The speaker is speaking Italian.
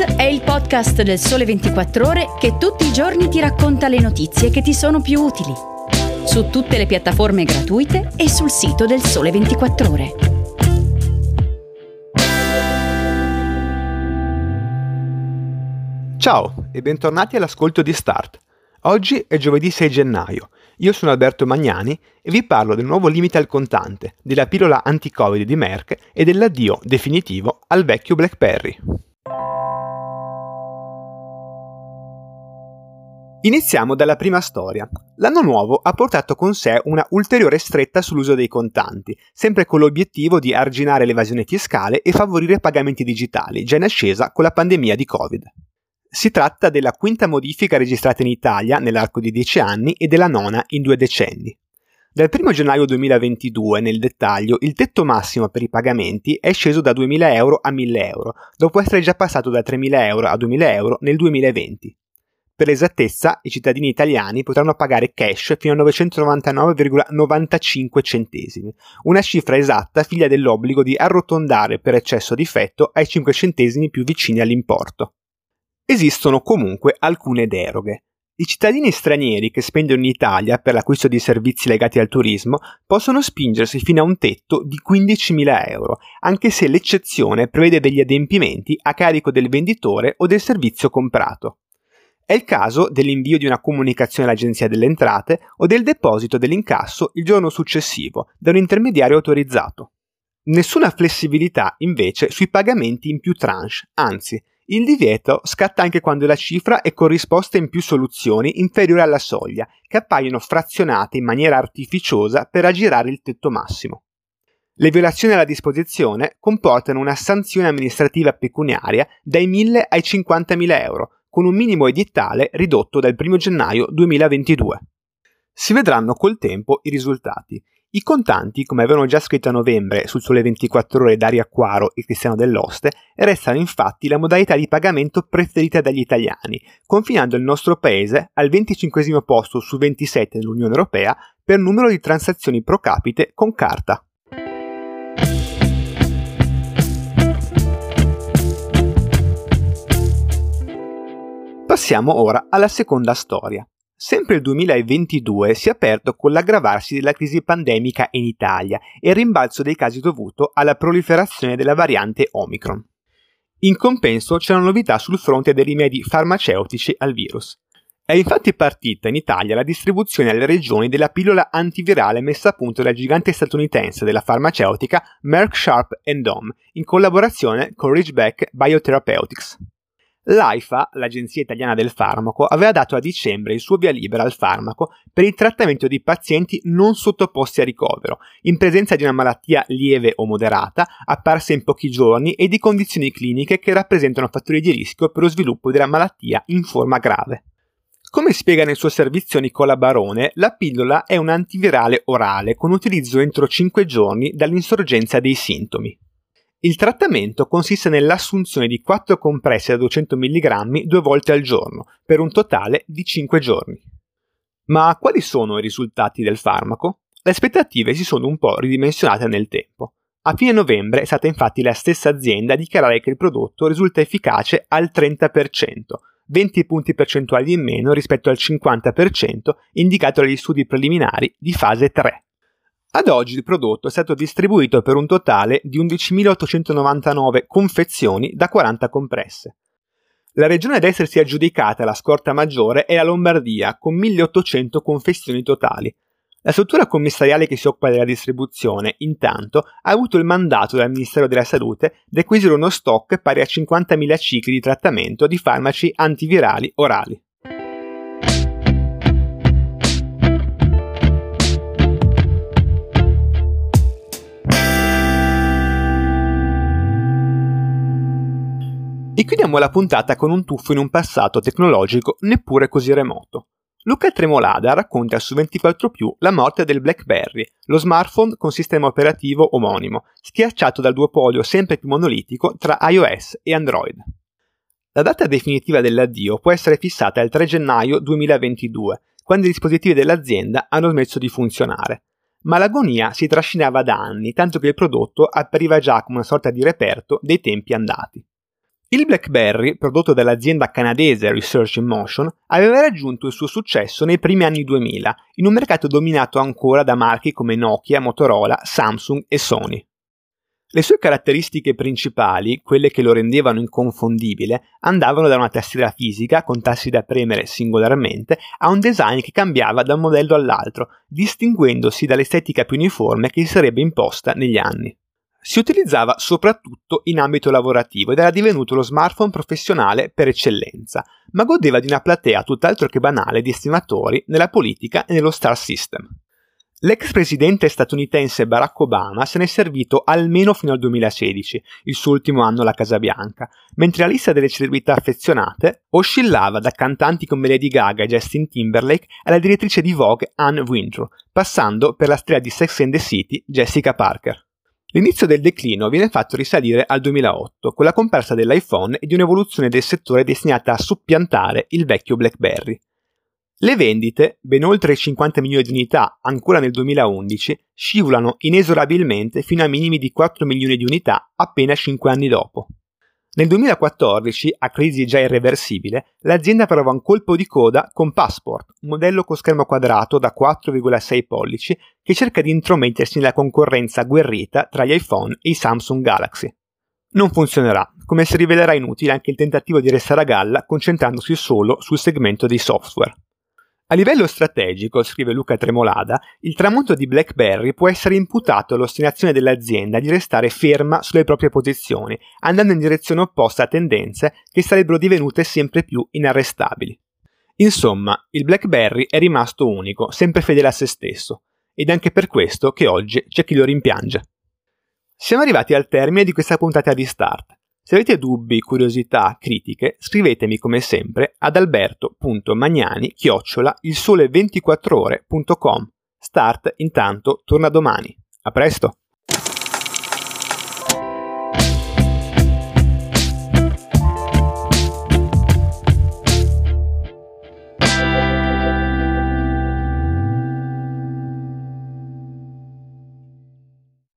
È il podcast del Sole 24 Ore che tutti i giorni ti racconta le notizie che ti sono più utili. Su tutte le piattaforme gratuite e sul sito del Sole 24 Ore. Ciao e bentornati all'ascolto di Start. Oggi è giovedì 6 gennaio. Io sono Alberto Magnani e vi parlo del nuovo limite al contante, della pillola anti-Covid di Merck e dell'addio definitivo al vecchio BlackBerry. Iniziamo dalla prima storia. L'anno nuovo ha portato con sé una ulteriore stretta sull'uso dei contanti, sempre con l'obiettivo di arginare l'evasione fiscale e favorire pagamenti digitali, già in ascesa con la pandemia di Covid. Si tratta della quinta modifica registrata in Italia nell'arco di dieci anni e della nona in due decenni. Dal 1 gennaio 2022, nel dettaglio, il tetto massimo per i pagamenti è sceso da 2.000 euro a 1.000 euro, dopo essere già passato da 3.000 euro a 2.000 euro nel 2020. Per l'esattezza, i cittadini italiani potranno pagare cash fino a 999,95 centesimi, una cifra esatta figlia dell'obbligo di arrotondare per eccesso di difetto ai 5 centesimi più vicini all'importo. Esistono comunque alcune deroghe. I cittadini stranieri che spendono in Italia per l'acquisto di servizi legati al turismo possono spingersi fino a un tetto di 15.000 euro, anche se l'eccezione prevede degli adempimenti a carico del venditore o del servizio comprato. È il caso dell'invio di una comunicazione all'Agenzia delle Entrate o del deposito dell'incasso il giorno successivo da un intermediario autorizzato. Nessuna flessibilità invece sui pagamenti in più tranche, anzi il divieto scatta anche quando la cifra è corrisposta in più soluzioni inferiore alla soglia, che appaiono frazionate in maniera artificiosa per aggirare il tetto massimo. Le violazioni alla disposizione comportano una sanzione amministrativa pecuniaria dai 1.000 ai 50.000 euro, con un minimo edittale ridotto dal 1 gennaio 2022. Si vedranno col tempo i risultati. I contanti, come avevano già scritto a novembre sul Sole 24 ore Dario Acquaro e Cristiano Dell'Oste, restano infatti la modalità di pagamento preferita dagli italiani, confinando il nostro paese al 25 posto su 27 dell'Unione Europea per numero di transazioni pro capite con carta. Passiamo ora alla seconda storia. Sempre il 2022 si è aperto con l'aggravarsi della crisi pandemica in Italia e il rimbalzo dei casi dovuto alla proliferazione della variante Omicron. In compenso c'è una novità sul fronte dei rimedi farmaceutici al virus. È infatti partita in Italia la distribuzione alle regioni della pillola antivirale messa a punto dal gigante statunitense della farmaceutica Merck Sharp Dome in collaborazione con Ridgeback Biotherapeutics. L'AIFA, l'Agenzia Italiana del Farmaco, aveva dato a dicembre il suo via libera al farmaco per il trattamento di pazienti non sottoposti a ricovero, in presenza di una malattia lieve o moderata, apparsa in pochi giorni e di condizioni cliniche che rappresentano fattori di rischio per lo sviluppo della malattia in forma grave. Come spiega nel suo servizio Nicola Barone, la pillola è un antivirale orale con utilizzo entro 5 giorni dall'insorgenza dei sintomi. Il trattamento consiste nell'assunzione di 4 compresse da 200 mg due volte al giorno, per un totale di 5 giorni. Ma quali sono i risultati del farmaco? Le aspettative si sono un po' ridimensionate nel tempo. A fine novembre è stata infatti la stessa azienda a dichiarare che il prodotto risulta efficace al 30%, 20 punti percentuali in meno rispetto al 50% indicato dagli studi preliminari di fase 3. Ad oggi il prodotto è stato distribuito per un totale di 11.899 confezioni da 40 compresse. La regione ad essersi aggiudicata la scorta maggiore è la Lombardia, con 1.800 confezioni totali. La struttura commissariale che si occupa della distribuzione, intanto, ha avuto il mandato dal Ministero della Salute di acquisire uno stock pari a 50.000 cicli di trattamento di farmaci antivirali orali. Chiudiamo la puntata con un tuffo in un passato tecnologico neppure così remoto. Luca Tremolada racconta su 24 la morte del BlackBerry, lo smartphone con sistema operativo omonimo, schiacciato dal duopolio sempre più monolitico tra iOS e Android. La data definitiva dell'addio può essere fissata al 3 gennaio 2022, quando i dispositivi dell'azienda hanno smesso di funzionare. Ma l'agonia si trascinava da anni, tanto che il prodotto appariva già come una sorta di reperto dei tempi andati. Il BlackBerry, prodotto dall'azienda canadese Research in Motion, aveva raggiunto il suo successo nei primi anni 2000, in un mercato dominato ancora da marchi come Nokia, Motorola, Samsung e Sony. Le sue caratteristiche principali, quelle che lo rendevano inconfondibile, andavano da una tastiera fisica con tasti da premere singolarmente a un design che cambiava da un modello all'altro, distinguendosi dall'estetica più uniforme che si sarebbe imposta negli anni si utilizzava soprattutto in ambito lavorativo ed era divenuto lo smartphone professionale per eccellenza, ma godeva di una platea tutt'altro che banale di estimatori nella politica e nello star system. L'ex presidente statunitense Barack Obama se n'è servito almeno fino al 2016, il suo ultimo anno alla Casa Bianca, mentre la lista delle celebrità affezionate oscillava da cantanti come Lady Gaga e Justin Timberlake alla direttrice di Vogue Anne Wintour, passando per la strega di Sex and the City Jessica Parker. L'inizio del declino viene fatto risalire al 2008, con la comparsa dell'iPhone e di un'evoluzione del settore destinata a soppiantare il vecchio BlackBerry. Le vendite, ben oltre 50 milioni di unità ancora nel 2011, scivolano inesorabilmente fino a minimi di 4 milioni di unità appena 5 anni dopo. Nel 2014, a crisi già irreversibile, l'azienda prova un colpo di coda con Passport, un modello con schermo quadrato da 4,6 pollici che cerca di intromettersi nella concorrenza agguerrita tra gli iPhone e i Samsung Galaxy. Non funzionerà, come si rivelerà inutile anche il tentativo di restare a galla concentrandosi solo sul segmento dei software. A livello strategico, scrive Luca Tremolada, il tramonto di BlackBerry può essere imputato all'ostinazione dell'azienda di restare ferma sulle proprie posizioni, andando in direzione opposta a tendenze che sarebbero divenute sempre più inarrestabili. Insomma, il BlackBerry è rimasto unico, sempre fedele a se stesso, ed anche per questo che oggi c'è chi lo rimpiange. Siamo arrivati al termine di questa puntata di Start. Se avete dubbi, curiosità, critiche, scrivetemi come sempre ad alberto.magnani chiocciola il sole 24 ore.com. Start intanto torna domani. A presto!